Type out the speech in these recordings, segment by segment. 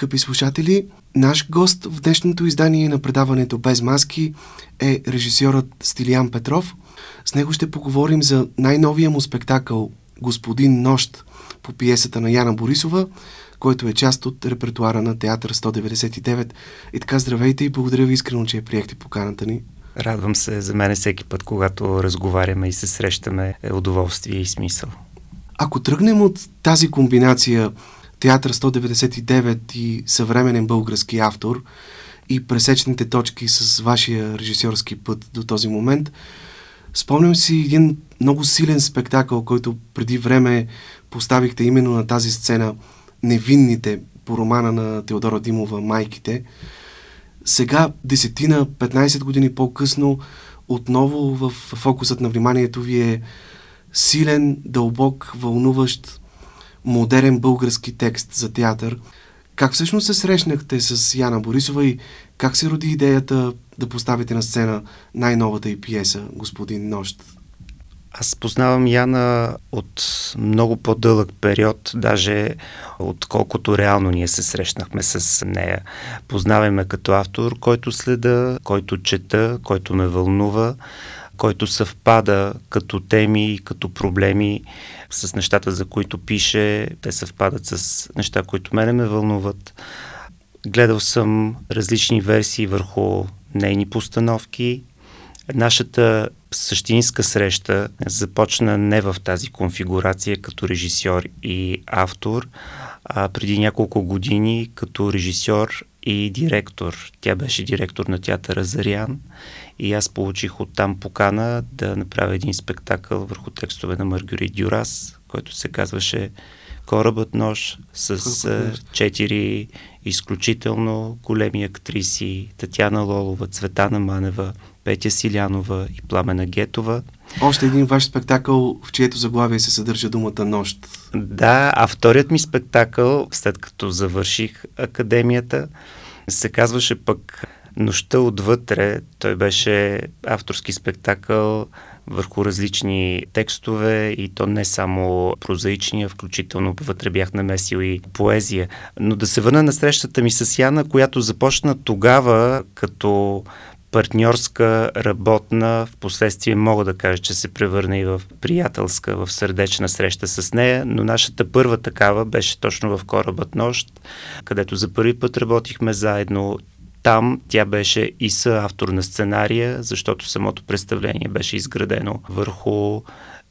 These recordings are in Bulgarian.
скъпи слушатели! Наш гост в днешното издание на предаването Без маски е режисьорът Стилиян Петров. С него ще поговорим за най-новия му спектакъл Господин Нощ по пиесата на Яна Борисова, който е част от репертуара на Театър 199. И така, здравейте и благодаря ви искрено, че приехте поканата ни. Радвам се за мен всеки път, когато разговаряме и се срещаме, е удоволствие и смисъл. Ако тръгнем от тази комбинация Театър 199 и съвременен български автор и пресечните точки с вашия режисьорски път до този момент, спомням си един много силен спектакъл, който преди време поставихте именно на тази сцена Невинните по романа на Теодора Димова Майките. Сега, десетина, 15 години по-късно, отново в фокусът на вниманието ви е силен, дълбок, вълнуващ, модерен български текст за театър. Как всъщност се срещнахте с Яна Борисова и как се роди идеята да поставите на сцена най-новата и пиеса «Господин Нощ»? Аз познавам Яна от много по-дълъг период, даже отколкото реално ние се срещнахме с нея. Познаваме като автор, който следа, който чета, който ме вълнува, който съвпада като теми и като проблеми с нещата, за които пише. Те съвпадат с неща, които мене ме вълнуват. Гледал съм различни версии върху нейни постановки. Нашата същинска среща започна не в тази конфигурация като режисьор и автор, а преди няколко години като режисьор и директор. Тя беше директор на театъра Зарян и аз получих оттам покана да направя един спектакъл върху текстове на Маргарит Дюрас, който се казваше Корабът нож с четири изключително големи актриси Татяна Лолова, Цветана Манева, Петя Силянова и Пламена Гетова. Още един ваш спектакъл, в чието заглавие се съдържа думата Нощ. Да, а вторият ми спектакъл, след като завърших академията, се казваше пък Нощта отвътре. Той беше авторски спектакъл върху различни текстове и то не само прозаичния, включително вътре бях намесил и поезия. Но да се върна на срещата ми с Яна, която започна тогава като партньорска, работна, в последствие мога да кажа, че се превърна и в приятелска, в сърдечна среща с нея, но нашата първа такава беше точно в Корабът нощ, където за първи път работихме заедно. Там тя беше и съавтор на сценария, защото самото представление беше изградено върху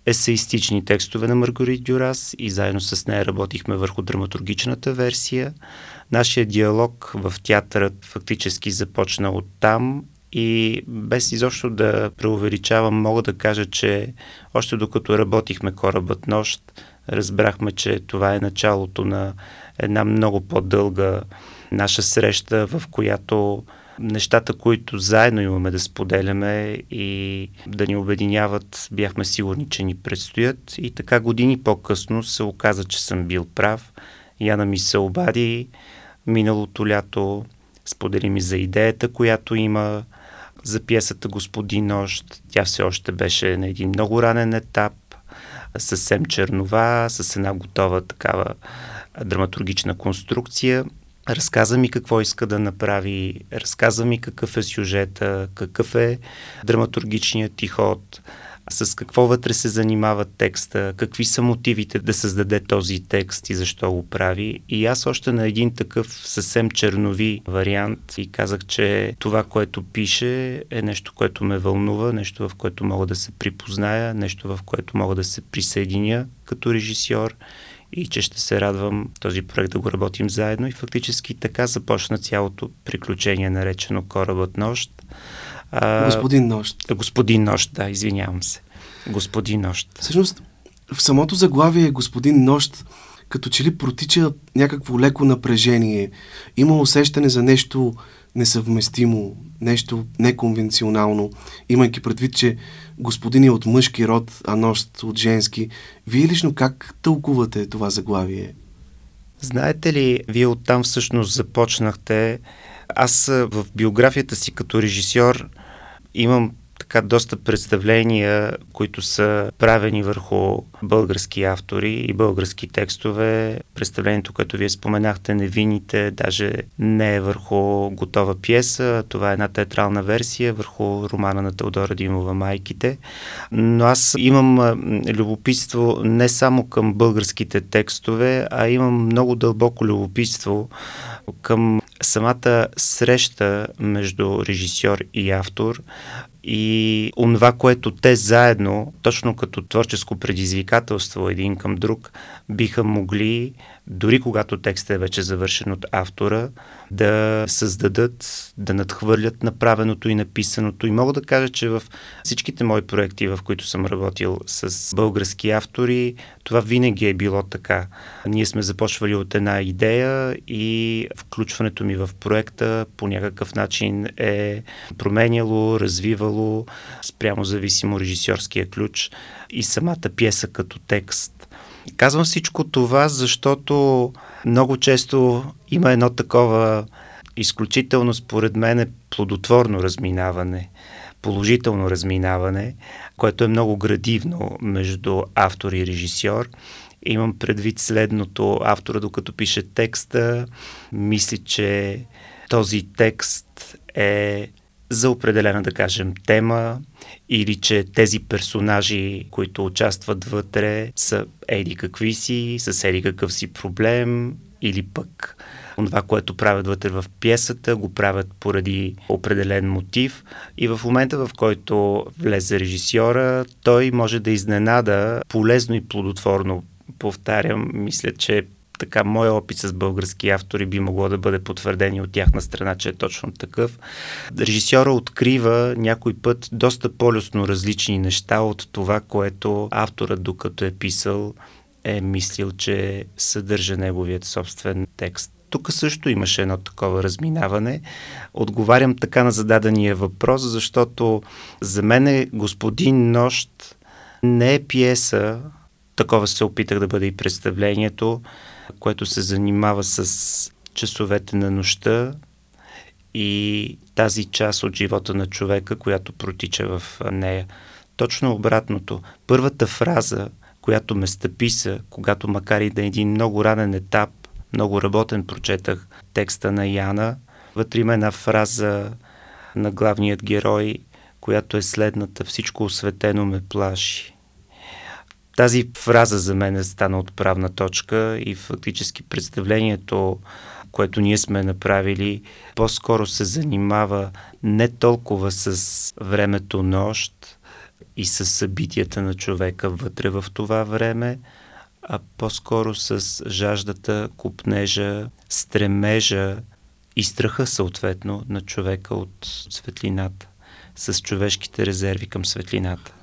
есеистични текстове на Маргарит Дюрас и заедно с нея работихме върху драматургичната версия. Нашия диалог в театърът фактически започна от там и без изобщо да преувеличавам, мога да кажа, че още докато работихме корабът нощ, разбрахме, че това е началото на една много по-дълга наша среща, в която нещата, които заедно имаме да споделяме и да ни обединяват, бяхме сигурни, че ни предстоят. И така години по-късно се оказа, че съм бил прав. Яна ми се обади миналото лято, сподели ми за идеята, която има за пиесата Господин Нощ. Тя все още беше на един много ранен етап, съвсем чернова, с една готова такава драматургична конструкция. Разказа ми какво иска да направи, разказа ми какъв е сюжета, какъв е драматургичният ход, с какво вътре се занимава текста, какви са мотивите да създаде този текст и защо го прави. И аз още на един такъв съвсем чернови вариант и казах, че това, което пише е нещо, което ме вълнува, нещо в което мога да се припозная, нещо в което мога да се присъединя като режисьор и че ще се радвам този проект да го работим заедно и фактически така започна цялото приключение, наречено Корабът нощ. А, господин Нощ. Господин Нощ, да, извинявам се. Господин Нощ. Всъщност, в самото заглавие Господин Нощ като че ли протича някакво леко напрежение. Има усещане за нещо несъвместимо, нещо неконвенционално, имайки предвид, че господин е от мъжки род, а нощ от женски. Вие лично как тълкувате това заглавие? Знаете ли, вие оттам всъщност започнахте. Аз в биографията си като режисьор имам така доста представления, които са правени върху български автори и български текстове. Представлението, което вие споменахте, Невините, даже не е върху готова пиеса, това е една театрална версия върху романа на Теодора Димова «Майките». Но аз имам любопитство не само към българските текстове, а имам много дълбоко любопитство към самата среща между режисьор и автор и онова, което те заедно, точно като творческо предизвикателство един към друг, биха могли, дори когато текстът е вече завършен от автора, да създадат, да надхвърлят направеното и написаното. И мога да кажа, че в всичките мои проекти, в които съм работил с български автори, това винаги е било така. Ние сме започвали от една идея и включването ми в проекта по някакъв начин е променяло, развивало спрямо зависимо режисьорския ключ и самата пиеса като текст. Казвам всичко това, защото много често има едно такова изключително, според мен, плодотворно разминаване, положително разминаване, което е много градивно между автор и режисьор. Имам предвид следното. Автора, докато пише текста, мисли, че този текст е за определена, да кажем, тема или че тези персонажи, които участват вътре, са еди какви си, с еди какъв си проблем или пък това, което правят вътре в пиесата, го правят поради определен мотив и в момента, в който влезе режисьора, той може да изненада полезно и плодотворно. Повтарям, мисля, че така моя опит с български автори би могло да бъде потвърден и от тяхна страна, че е точно такъв. Режисьора открива някой път доста по-лесно различни неща от това, което авторът, докато е писал, е мислил, че съдържа неговият собствен текст. Тук също имаше едно такова разминаване. Отговарям така на зададения въпрос, защото за мен е Господин Нощ не е пиеса, такова се опитах да бъде и представлението, което се занимава с часовете на нощта и тази част от живота на човека, която протича в нея. Точно обратното. Първата фраза, която ме стъписа, когато макар и да е един много ранен етап, много работен, прочетах текста на Яна. Вътре има една фраза на главният герой, която е следната «Всичко осветено ме плаши». Тази фраза за мен е стана отправна точка и фактически представлението, което ние сме направили, по-скоро се занимава не толкова с времето нощ и с събитията на човека вътре в това време, а по-скоро с жаждата, купнежа, стремежа и страха съответно на човека от светлината, с човешките резерви към светлината.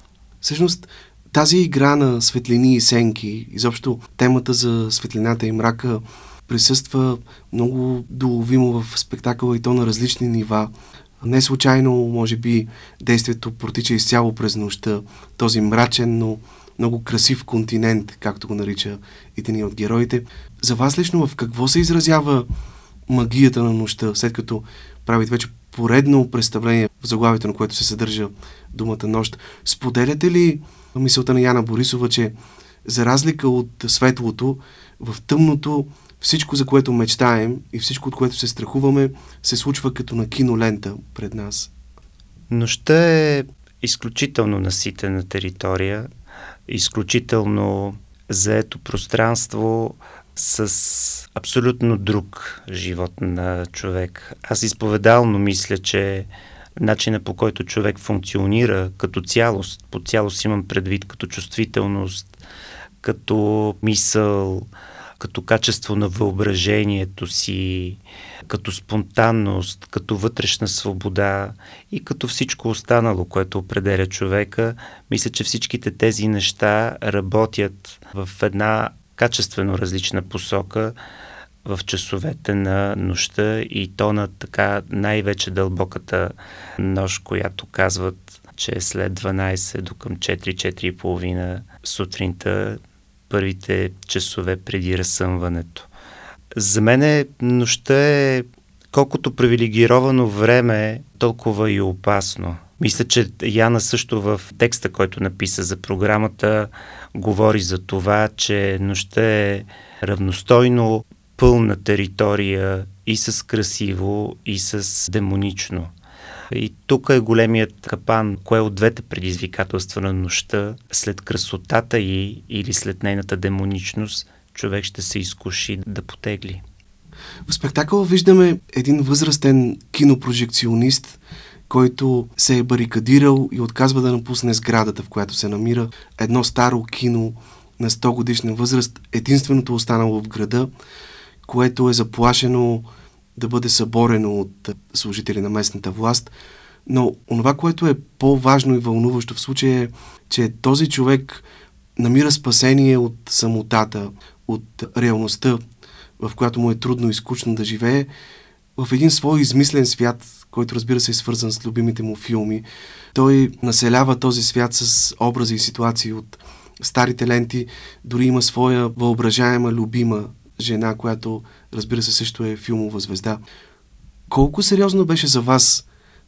Всъщност, тази игра на светлини и сенки, изобщо темата за светлината и мрака присъства много доловимо в спектакъла и то на различни нива. Не случайно, може би, действието протича изцяло през нощта. Този мрачен, но много красив континент, както го нарича един от героите. За вас лично в какво се изразява магията на нощта, след като правите вече поредно представление, в заглавието на което се съдържа думата нощ. Споделяте ли мисълта на Яна Борисова, че за разлика от светлото, в тъмното всичко, за което мечтаем и всичко, от което се страхуваме, се случва като на кинолента пред нас? Нощта е изключително наситена територия, изключително заето пространство с абсолютно друг живот на човек. Аз изповедално мисля, че начина по който човек функционира като цялост, по цялост имам предвид като чувствителност, като мисъл, като качество на въображението си, като спонтанност, като вътрешна свобода и като всичко останало, което определя човека, мисля, че всичките тези неща работят в една качествено различна посока в часовете на нощта и то на така най-вече дълбоката нощ, която казват, че е след 12 до към 4-4,5 сутринта, първите часове преди разсъмването. За мен е, нощта е колкото привилегировано време, толкова и опасно. Мисля, че Яна също в текста, който написа за програмата, говори за това, че нощта е равностойно пълна територия и с красиво, и с демонично. И тук е големият капан, кое от двете предизвикателства на нощта, след красотата й или след нейната демоничност, човек ще се изкуши да потегли. В спектакъла виждаме един възрастен кинопрожекционист, който се е барикадирал и отказва да напусне сградата, в която се намира едно старо кино на 100 годишна възраст, единственото останало в града, което е заплашено да бъде съборено от служители на местната власт. Но онова, което е по-важно и вълнуващо в случая е, че този човек намира спасение от самотата, от реалността, в която му е трудно и скучно да живее, в един свой измислен свят, който разбира се е свързан с любимите му филми. Той населява този свят с образи и ситуации от старите ленти, дори има своя въображаема любима жена, която разбира се също е филмова звезда. Колко сериозно беше за вас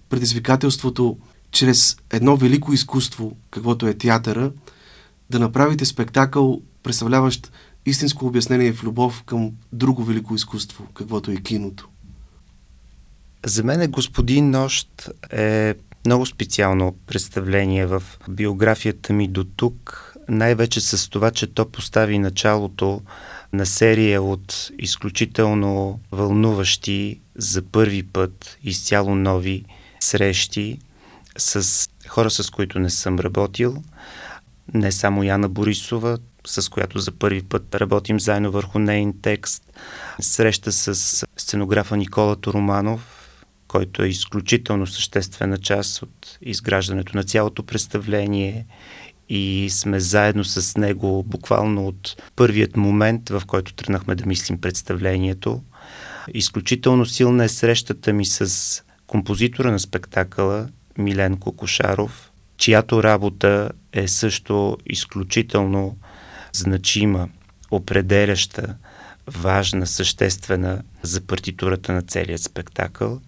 предизвикателството чрез едно велико изкуство, каквото е театъра, да направите спектакъл, представляващ истинско обяснение в любов към друго велико изкуство, каквото е киното? За мен Господин Нощ е много специално представление в биографията ми до тук, най-вече с това, че то постави началото на серия от изключително вълнуващи за първи път изцяло нови срещи с хора, с които не съм работил. Не само Яна Борисова, с която за първи път работим заедно върху нейн текст. Среща с сценографа Никола Тороманов, който е изключително съществена част от изграждането на цялото представление и сме заедно с него буквално от първият момент, в който тръгнахме да мислим представлението. Изключително силна е срещата ми с композитора на спектакъла Милен Кокошаров, чиято работа е също изключително значима, определяща, важна, съществена за партитурата на целият спектакъл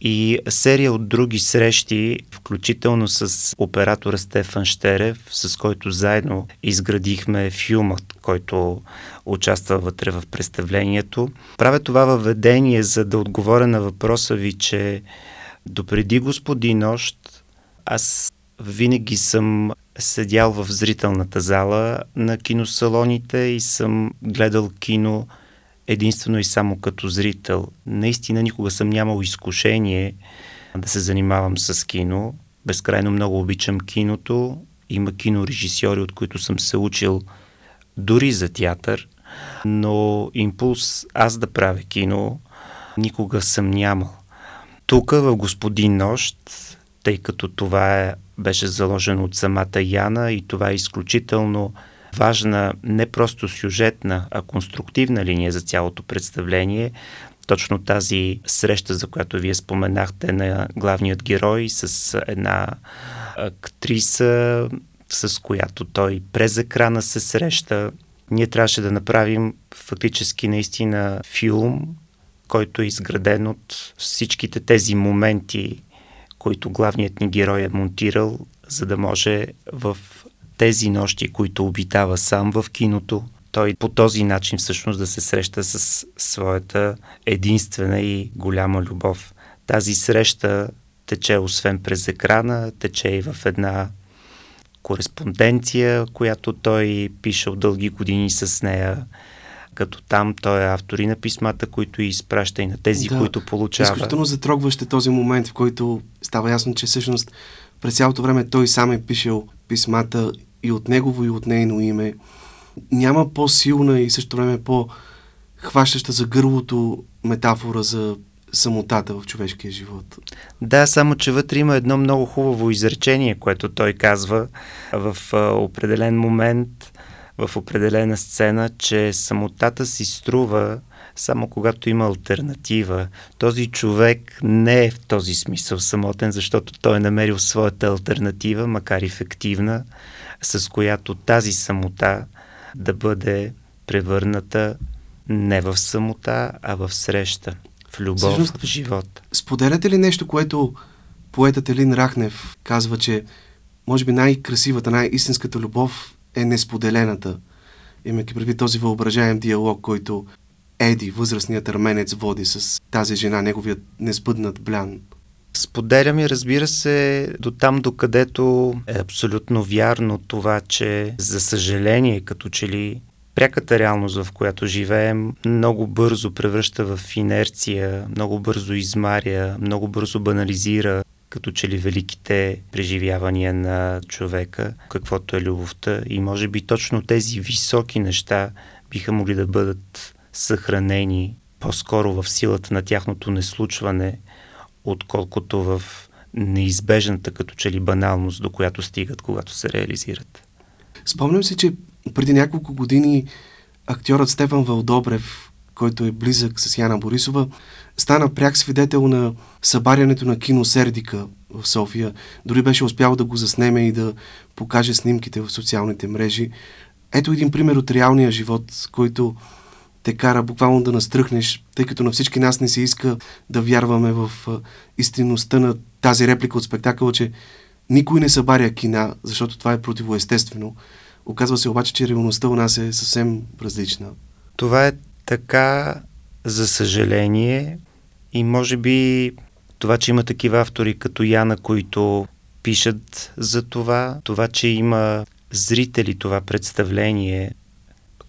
и серия от други срещи, включително с оператора Стефан Штерев, с който заедно изградихме филмът, който участва вътре в представлението. Правя това въведение, за да отговоря на въпроса ви, че допреди господин Нощ аз винаги съм седял в зрителната зала на киносалоните и съм гледал кино единствено и само като зрител. Наистина никога съм нямал изкушение да се занимавам с кино. Безкрайно много обичам киното. Има кинорежисьори, от които съм се учил дори за театър, но импулс аз да правя кино никога съм нямал. Тук в Господин Нощ, тъй като това е, беше заложено от самата Яна и това е изключително важна не просто сюжетна, а конструктивна линия за цялото представление. Точно тази среща, за която вие споменахте на главният герой с една актриса, с която той през екрана се среща. Ние трябваше да направим фактически наистина филм, който е изграден от всичките тези моменти, които главният ни герой е монтирал, за да може в тези нощи, които обитава сам в киното, той по този начин всъщност да се среща с своята единствена и голяма любов. Тази среща тече освен през екрана, тече и в една кореспонденция, която той пише от дълги години с нея, като там той е автор и на писмата, които изпраща и на тези, да, които получава. Изключително затрогващ е този момент, в който става ясно, че всъщност през цялото време той сам е пишел писмата и от негово и от нейно име. Няма по-силна и също време по-хващаща за гърлото метафора за самотата в човешкия живот. Да, само че вътре има едно много хубаво изречение, което той казва в определен момент, в определена сцена, че самотата си струва само когато има альтернатива. Този човек не е в този смисъл самотен, защото той е намерил своята альтернатива, макар и фективна, с която тази самота да бъде превърната не в самота, а в среща, в любов, Всъщност, в живот. Споделяте ли нещо, което поетът Елин Рахнев казва, че може би най-красивата, най-истинската любов е несподелената. Имайки преди този въображаем диалог, който Еди, възрастният арменец, води с тази жена, неговият несбъднат блян. Споделям и разбира се до там, докъдето е абсолютно вярно това, че за съжаление, като че ли пряката реалност, в която живеем, много бързо превръща в инерция, много бързо измаря, много бързо банализира като че ли великите преживявания на човека, каквото е любовта. И може би точно тези високи неща биха могли да бъдат съхранени по-скоро в силата на тяхното неслучване, отколкото в неизбежната като че ли баналност, до която стигат, когато се реализират. Спомням си, че преди няколко години актьорът Стефан Вълдобрев, който е близък с Яна Борисова, стана пряк свидетел на събарянето на кино Сердика в София. Дори беше успял да го заснеме и да покаже снимките в социалните мрежи. Ето един пример от реалния живот, който те кара буквално да настръхнеш, тъй като на всички нас не се иска да вярваме в истинността на тази реплика от спектакъла, че никой не събаря кина, защото това е противоестествено. Оказва се обаче, че реалността у нас е съвсем различна. Това е така, за съжаление, и може би това, че има такива автори като Яна, които пишат за това, това, че има зрители това представление,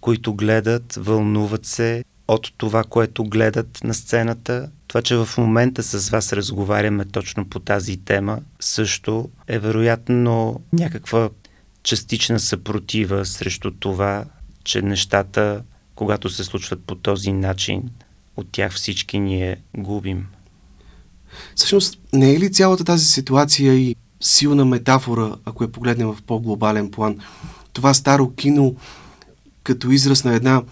които гледат, вълнуват се от това, което гледат на сцената. Това, че в момента с вас разговаряме точно по тази тема, също е вероятно някаква частична съпротива срещу това, че нещата, когато се случват по този начин, от тях всички ние губим. Всъщност, не е ли цялата тази ситуация и силна метафора, ако я погледнем в по-глобален план? Това старо кино като израз на една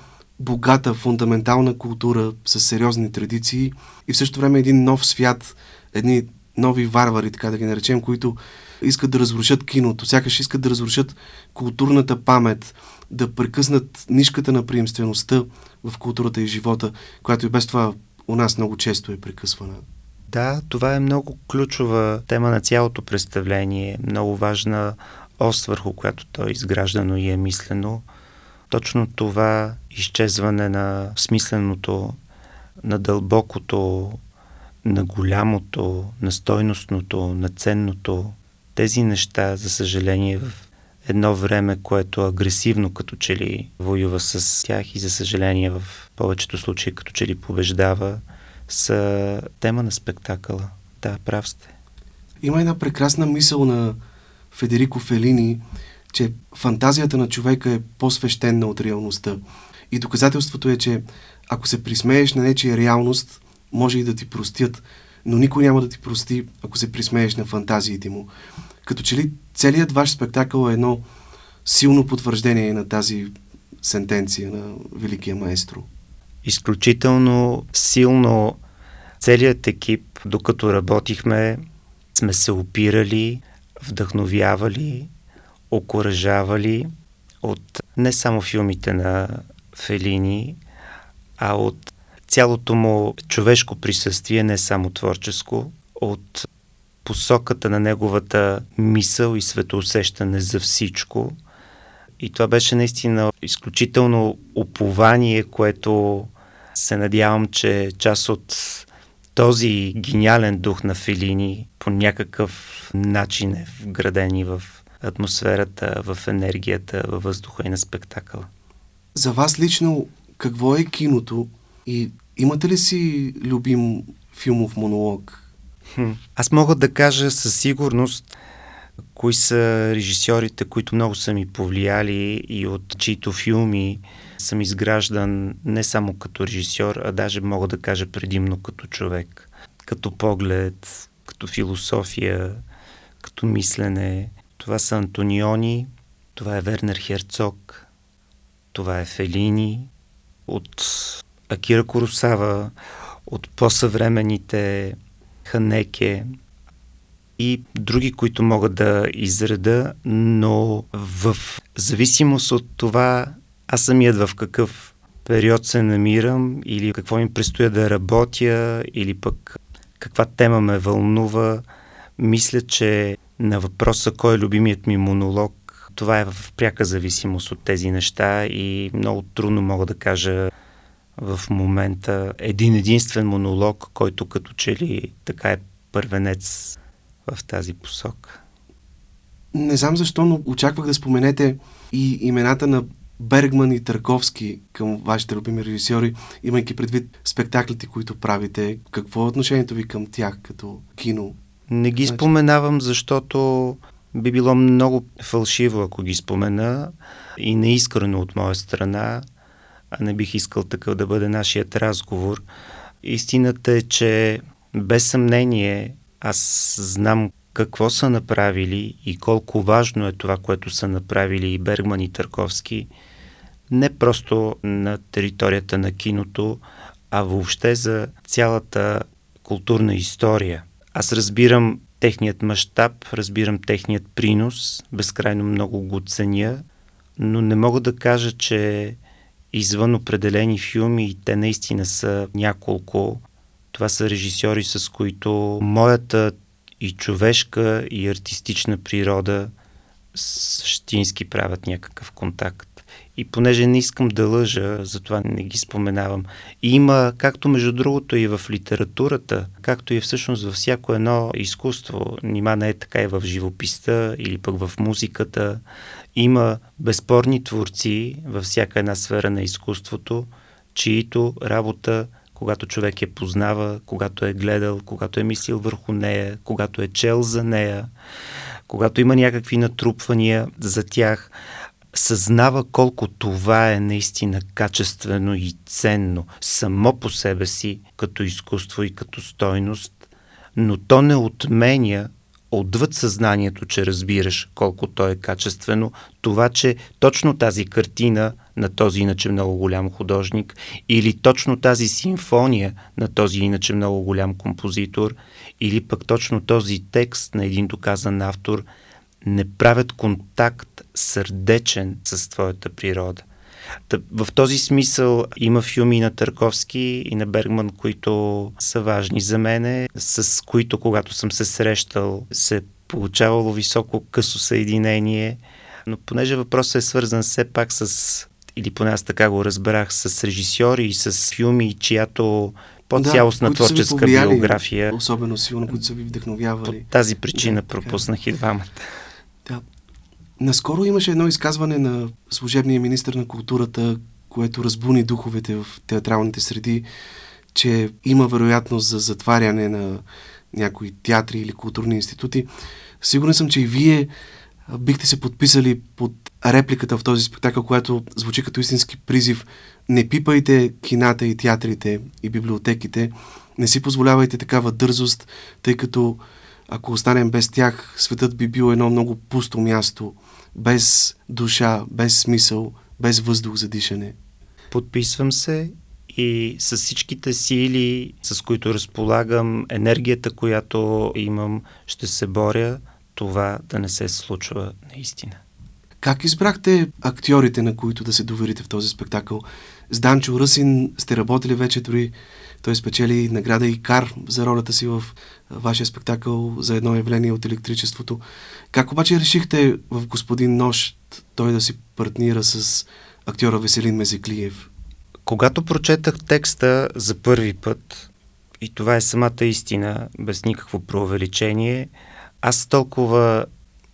богата, фундаментална култура с сериозни традиции и в същото време един нов свят, едни нови варвари, така да ги наречем, които искат да разрушат киното, сякаш искат да разрушат културната памет, да прекъснат нишката на приемствеността в културата и живота, която и без това у нас много често е прекъсвана. Да, това е много ключова тема на цялото представление, много важна ос, върху която то е изграждано и е мислено. Точно това изчезване на смисленото, на дълбокото, на голямото, на стойностното, на ценното, тези неща, за съжаление, в едно време, което агресивно като че ли воюва с тях и за съжаление в повечето случаи като че ли побеждава, са тема на спектакъла. Да, прав сте. Има една прекрасна мисъл на Федерико Фелини, че фантазията на човека е по-свещена от реалността. И доказателството е, че ако се присмееш на нечия реалност, може и да ти простят, но никой няма да ти прости, ако се присмееш на фантазиите му. Като че ли целият ваш спектакъл е едно силно потвърждение на тази сентенция на Великия маестро. Изключително силно целият екип, докато работихме, сме се опирали, вдъхновявали, окоръжавали от не само филмите на Фелини, а от цялото му човешко присъствие, не само творческо, от посоката на неговата мисъл и светоусещане за всичко. И това беше наистина изключително упование, което се надявам, че част от този гениален дух на Фелини по някакъв начин е вграден и в атмосферата, в енергията, във въздуха и на спектакъла. За вас лично какво е киното и имате ли си любим филмов монолог? Хм. Аз мога да кажа със сигурност кои са режисьорите, които много са ми повлияли и от чието филми съм изграждан не само като режисьор, а даже мога да кажа предимно като човек. Като поглед, като философия, като мислене. Това са Антониони, това е Вернер Херцог, това е Фелини, от Акира Коросава, от по-съвременните Ханеке и други, които могат да изреда, но в зависимост от това аз самият в какъв период се намирам или какво ми предстоя да работя или пък каква тема ме вълнува, Мисля, че на въпроса кой е любимият ми монолог, това е в пряка зависимост от тези неща и много трудно мога да кажа в момента един единствен монолог, който като че ли така е първенец в тази посока. Не знам защо, но очаквах да споменете и имената на Бергман и Търковски към вашите любими режисьори, имайки предвид спектаклите, които правите. Какво е отношението ви към тях като кино? Не ги значи... споменавам, защото би било много фалшиво, ако ги спомена и неискрено от моя страна, а не бих искал такъв да бъде нашият разговор. Истината е, че без съмнение аз знам какво са направили и колко важно е това, което са направили и Бергман и Търковски, не просто на територията на киното, а въобще за цялата културна история. Аз разбирам техният мащаб, разбирам техният принос, безкрайно много го ценя, но не мога да кажа, че извън определени филми и те наистина са няколко. Това са режисьори, с които моята и човешка и артистична природа същински правят някакъв контакт. И понеже не искам да лъжа, затова не ги споменавам. Има, както между другото и в литературата, както и всъщност във всяко едно изкуство, нима не е така и в живописта или пък в музиката, има безспорни творци във всяка една сфера на изкуството, чието работа когато човек я познава, когато е гледал, когато е мислил върху нея, когато е чел за нея, когато има някакви натрупвания за тях, съзнава колко това е наистина качествено и ценно само по себе си като изкуство и като стойност, но то не отменя отвъд съзнанието, че разбираш колко то е качествено, това, че точно тази картина на този иначе много голям художник или точно тази симфония на този иначе много голям композитор или пък точно този текст на един доказан автор не правят контакт сърдечен с твоята природа. В този смисъл има филми на Търковски и на Бергман, които са важни за мене, с които, когато съм се срещал, се е получавало високо късо съединение. Но понеже въпросът е свързан все пак с, или поне аз така го разбрах, с режисьори и с филми, чиято по-цялостна да, творческа повлияли, биография. Особено силно, които са ви вдъхновявали. По тази причина да, пропуснах и двамата. Наскоро имаше едно изказване на служебния министр на културата, което разбуни духовете в театралните среди, че има вероятност за затваряне на някои театри или културни институти. Сигурен съм, че и вие бихте се подписали под репликата в този спектакъл, която звучи като истински призив не пипайте кината и театрите и библиотеките, не си позволявайте такава дързост, тъй като ако останем без тях, светът би бил едно много пусто място, без душа, без смисъл, без въздух за дишане. Подписвам се и с всичките сили, с които разполагам, енергията, която имам, ще се боря това да не се случва наистина. Как избрахте актьорите, на които да се доверите в този спектакъл? С Данчо Ръсин сте работили вече, дори той спечели награда и кар за ролята си в вашия спектакъл за едно явление от електричеството. Как обаче решихте в Господин Нощ той да си партнира с актьора Веселин Мезеклиев? Когато прочетах текста за първи път, и това е самата истина, без никакво преувеличение, аз толкова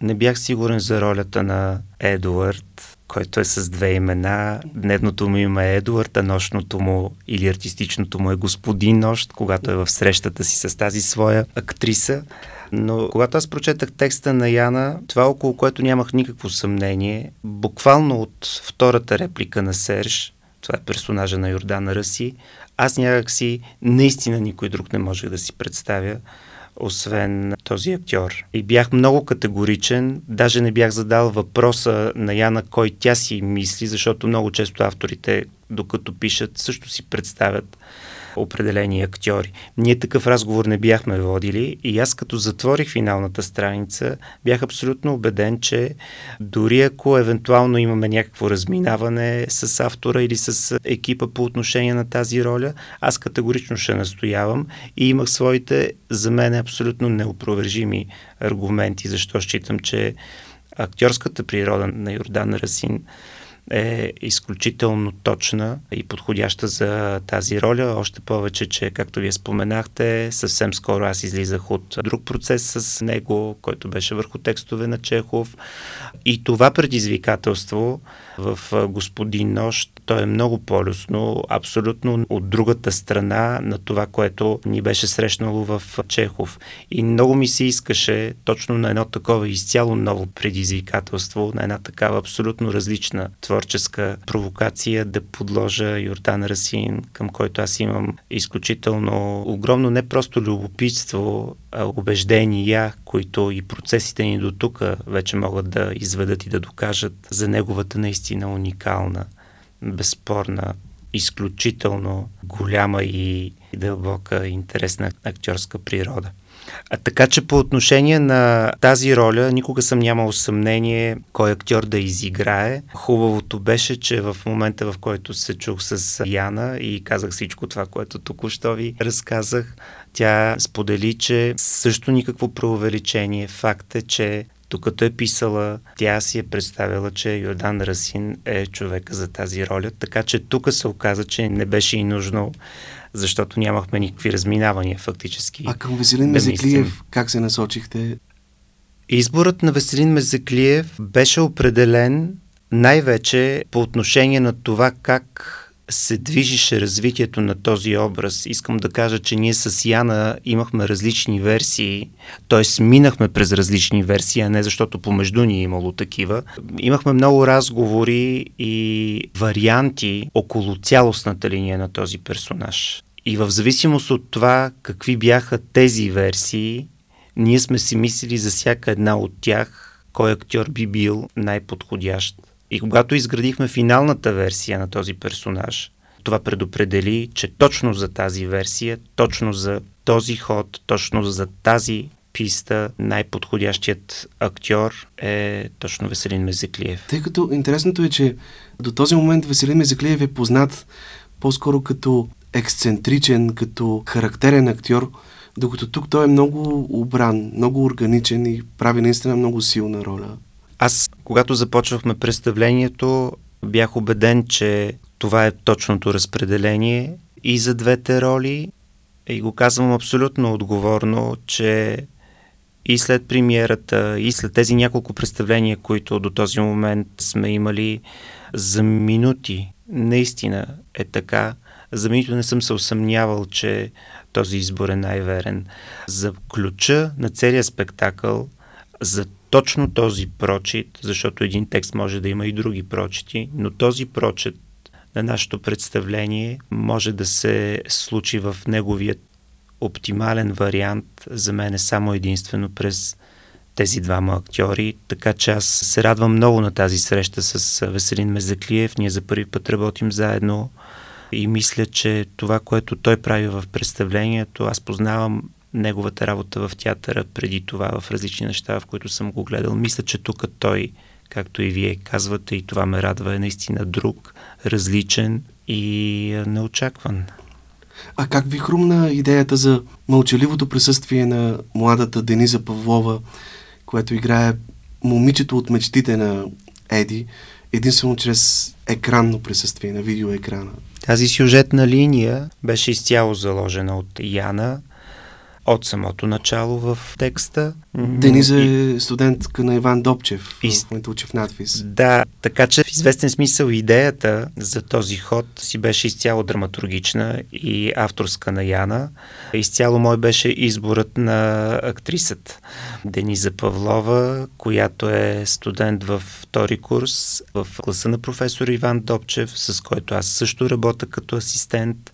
не бях сигурен за ролята на Едуард, който е с две имена. Дневното му име е Едуард, а нощното му или артистичното му е Господин Нощ, когато е в срещата си с тази своя актриса. Но когато аз прочетах текста на Яна, това около което нямах никакво съмнение, буквално от втората реплика на Серж, това е персонажа на Йордана Ръси, аз някакси наистина никой друг не можех да си представя освен този актьор. И бях много категоричен, даже не бях задал въпроса на Яна кой тя си мисли, защото много често авторите, докато пишат, също си представят определени актьори. Ние такъв разговор не бяхме водили и аз като затворих финалната страница, бях абсолютно убеден, че дори ако евентуално имаме някакво разминаване с автора или с екипа по отношение на тази роля, аз категорично ще настоявам и имах своите за мен абсолютно неопровержими аргументи, защо считам, че актьорската природа на Йордан Расин е изключително точна и подходяща за тази роля. Още повече, че, както вие споменахте, съвсем скоро аз излизах от друг процес с него, който беше върху текстове на Чехов. И това предизвикателство в Господин Нощ, то е много полюсно, абсолютно от другата страна на това, което ни беше срещнало в Чехов. И много ми се искаше точно на едно такова изцяло ново предизвикателство, на една такава абсолютно различна творческа провокация да подложа Йордан Расин, към който аз имам изключително огромно не просто любопитство, убеждения, които и процесите ни до тук вече могат да изведат и да докажат за неговата наистина уникална, безспорна, изключително голяма и дълбока, интересна актьорска природа. А така че по отношение на тази роля никога съм нямал съмнение кой актьор да изиграе. Хубавото беше, че в момента в който се чух с Яна и казах всичко това, което току-що ви разказах, тя сподели, че също никакво преувеличение. Факт е, че докато е писала, тя си е представила, че Йордан Расин е човека за тази роля. Така че тук се оказа, че не беше и нужно защото нямахме никакви разминавания фактически. А към Веселин Мезеклиев как се насочихте? Изборът на Веселин Мезеклиев беше определен най-вече по отношение на това как се движише развитието на този образ. Искам да кажа, че ние с Яна имахме различни версии, т.е. минахме през различни версии, а не защото помежду ни е имало такива. Имахме много разговори и варианти около цялостната линия на този персонаж. И в зависимост от това какви бяха тези версии, ние сме си мислили за всяка една от тях, кой актьор би бил най-подходящ. И когато изградихме финалната версия на този персонаж, това предопредели, че точно за тази версия, точно за този ход, точно за тази писта, най-подходящият актьор е точно Веселин Мезеклиев. Тъй като интересното е, че до този момент Веселин Мезеклиев е познат по-скоро като ексцентричен, като характерен актьор, докато тук той е много обран, много органичен и прави наистина много силна роля. Аз, когато започвахме представлението, бях убеден, че това е точното разпределение и за двете роли. И го казвам абсолютно отговорно, че и след премиерата, и след тези няколко представления, които до този момент сме имали за минути, наистина е така. За минуто не съм се усъмнявал, че този избор е най-верен. За ключа на целия спектакъл, за точно този прочит, защото един текст може да има и други прочити, но този прочит на нашето представление може да се случи в неговият оптимален вариант. За мен е само единствено през тези двама актьори, така че аз се радвам много на тази среща с Веселин Мезаклиев. Ние за първи път работим заедно. И мисля, че това, което той прави в представлението, аз познавам неговата работа в театъра преди това, в различни неща, в които съм го гледал. Мисля, че тук той, както и вие казвате, и това ме радва, е наистина друг, различен и неочакван. А как ви хрумна идеята за мълчаливото присъствие на младата Дениза Павлова, която играе момичето от мечтите на Еди, единствено чрез екранно присъствие на видеоекрана? Тази сюжетна линия беше изцяло заложена от Яна – от самото начало в текста. Дениза е студентка на Иван Добчев, и... в момента учи в надвис. Да, така че в известен смисъл идеята за този ход си беше изцяло драматургична и авторска на Яна. Изцяло мой беше изборът на актрисът Дениза Павлова, която е студент във втори курс в класа на професор Иван Добчев, с който аз също работя като асистент.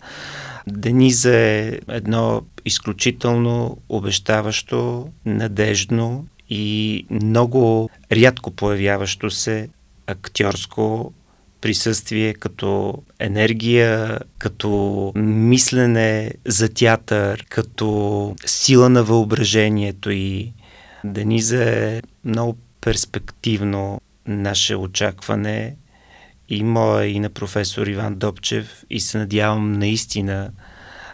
Дениза е едно изключително обещаващо, надежно и много рядко появяващо се актьорско присъствие, като енергия, като мислене за театър, като сила на въображението и Дениза е много перспективно наше очакване и моя и на професор Иван Добчев и се надявам наистина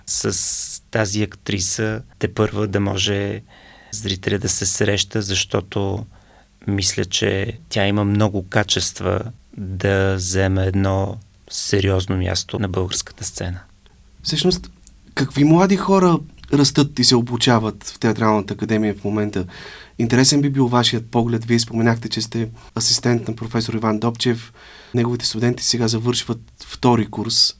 с тази актриса те първа да може зрителя да се среща, защото мисля, че тя има много качества да вземе едно сериозно място на българската сцена. Всъщност, какви млади хора растат и се обучават в Театралната академия в момента? Интересен би бил вашият поглед. Вие споменахте, че сте асистент на професор Иван Добчев. Неговите студенти сега завършват втори курс.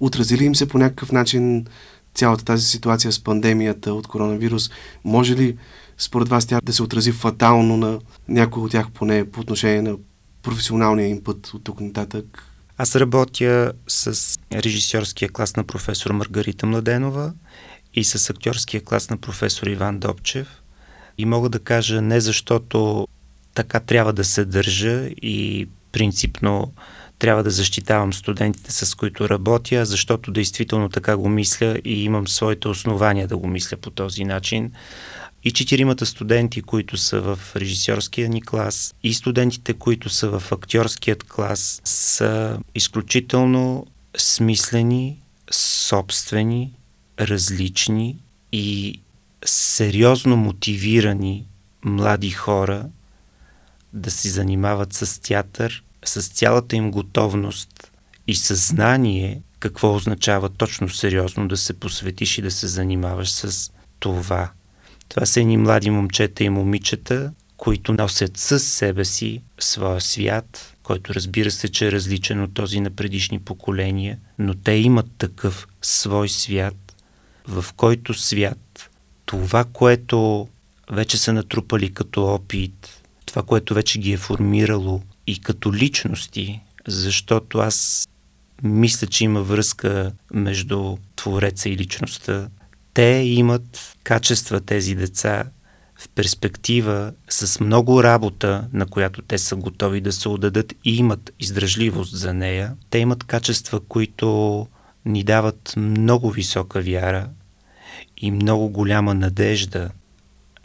Отразили им се по някакъв начин цялата тази ситуация с пандемията от коронавирус? Може ли според вас тя да се отрази фатално на някой от тях, поне по отношение на професионалния им път от тук нататък? Аз работя с режисьорския клас на професор Маргарита Младенова и с актьорския клас на професор Иван Добчев. И мога да кажа не защото така трябва да се държа и принципно трябва да защитавам студентите, с които работя, защото действително така го мисля и имам своите основания да го мисля по този начин. И четиримата студенти, които са в режисьорския ни клас, и студентите, които са в актьорският клас, са изключително смислени, собствени, различни и сериозно мотивирани млади хора да си занимават с театър с цялата им готовност и съзнание какво означава точно сериозно да се посветиш и да се занимаваш с това. Това са едни млади момчета и момичета, които носят със себе си своя свят, който разбира се, че е различен от този на предишни поколения, но те имат такъв свой свят, в който свят това, което вече са натрупали като опит, това, което вече ги е формирало и като личности, защото аз мисля, че има връзка между Твореца и личността. Те имат качества, тези деца, в перспектива с много работа, на която те са готови да се отдадат и имат издръжливост за нея. Те имат качества, които ни дават много висока вяра и много голяма надежда,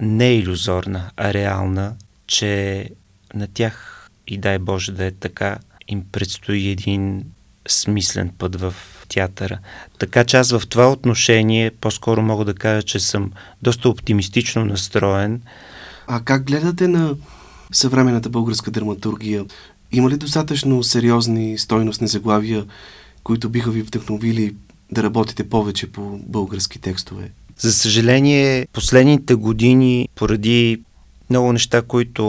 не иллюзорна, а реална, че на тях и дай Боже да е така, им предстои един смислен път в театъра. Така че аз в това отношение по-скоро мога да кажа, че съм доста оптимистично настроен. А как гледате на съвременната българска драматургия? Има ли достатъчно сериозни стойностни заглавия, които биха ви вдъхновили да работите повече по български текстове? За съжаление, последните години, поради много неща, които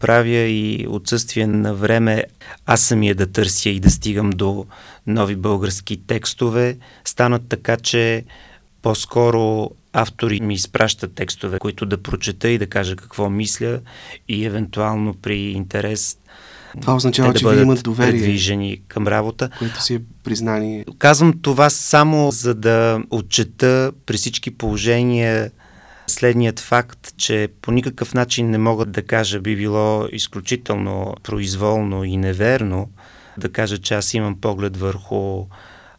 правя и отсъствие на време, аз самия да търся и да стигам до нови български текстове, станат така, че по-скоро автори ми изпращат текстове, които да прочета и да кажа какво мисля и евентуално при интерес това означава, да че ви имат доверие. Предвижени към работа. Което си е признание. Казвам това само за да отчета при всички положения следният факт, че по никакъв начин не мога да кажа, би било изключително произволно и неверно да кажа, че аз имам поглед върху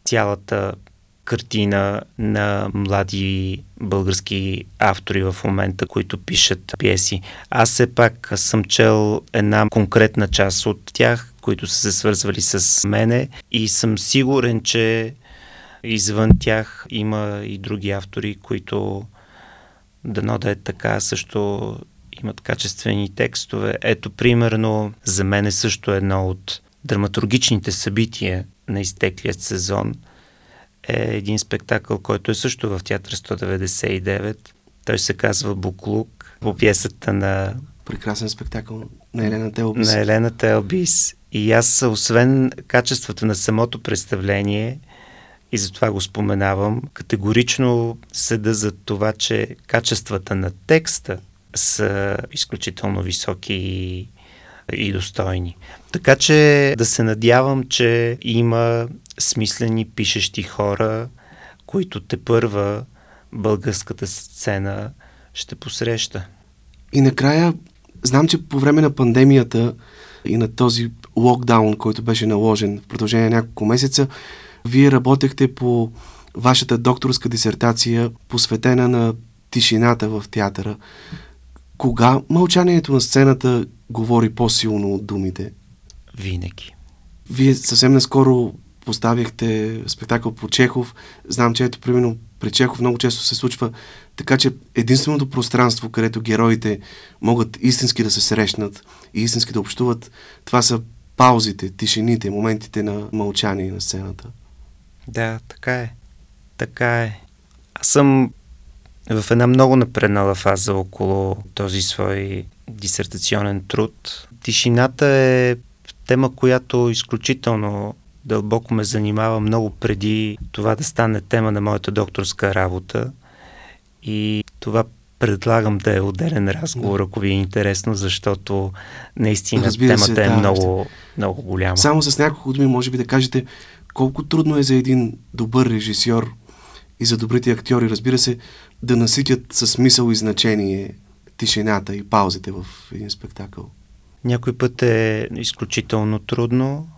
цялата картина на млади български автори в момента, които пишат пиеси. Аз все пак съм чел една конкретна част от тях, които са се свързвали с мене и съм сигурен, че извън тях има и други автори, които дано да е така, също имат качествени текстове. Ето, примерно, за мен е също едно от драматургичните събития на изтеклият сезон е един спектакъл, който е също в Театър 199. Той се казва Буклук по пиесата на... Прекрасен спектакъл на Елена Телбис. На Елена Телбис. И аз, освен качеството на самото представление, и затова го споменавам. Категорично седа за това, че качествата на текста са изключително високи и, и достойни. Така че да се надявам, че има смислени пишещи хора, които те първа българската сцена ще посреща. И накрая, знам, че по време на пандемията и на този локдаун, който беше наложен в продължение на няколко месеца, вие работехте по вашата докторска дисертация, посветена на тишината в театъра. Кога мълчанието на сцената говори по-силно от думите? Винаги. Вие съвсем наскоро поставихте спектакъл по Чехов. Знам, че ето, примерно, при Чехов много често се случва така, че единственото пространство, където героите могат истински да се срещнат и истински да общуват, това са паузите, тишините, моментите на мълчание на сцената. Да, така е. Така е. Аз съм в една много напреднала фаза около този свой дисертационен труд. Тишината е тема, която изключително дълбоко ме занимава много преди това да стане тема на моята докторска работа. И това предлагам да е отделен разговор, ако ви е интересно, защото наистина Разбира темата се, е да, много, много голяма. Само с няколко думи може би да кажете колко трудно е за един добър режисьор и за добрите актьори, разбира се, да наситят със смисъл и значение тишината и паузите в един спектакъл. Някой път е изключително трудно,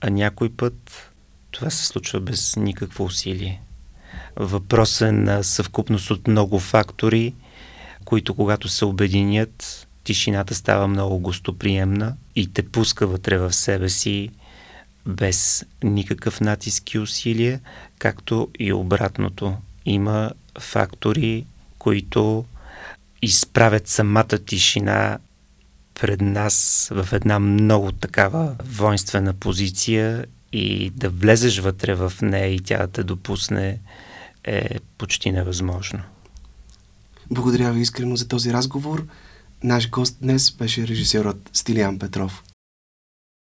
а някой път това се случва без никакво усилие. Въпрос е на съвкупност от много фактори, които когато се обединят, тишината става много гостоприемна и те пуска вътре в себе си без никакъв натиск и усилие, както и обратното. Има фактори, които изправят самата тишина пред нас в една много такава воинствена позиция и да влезеш вътре в нея и тя да те допусне е почти невъзможно. Благодаря ви искрено за този разговор. Наш гост днес беше режисерът Стилиан Петров.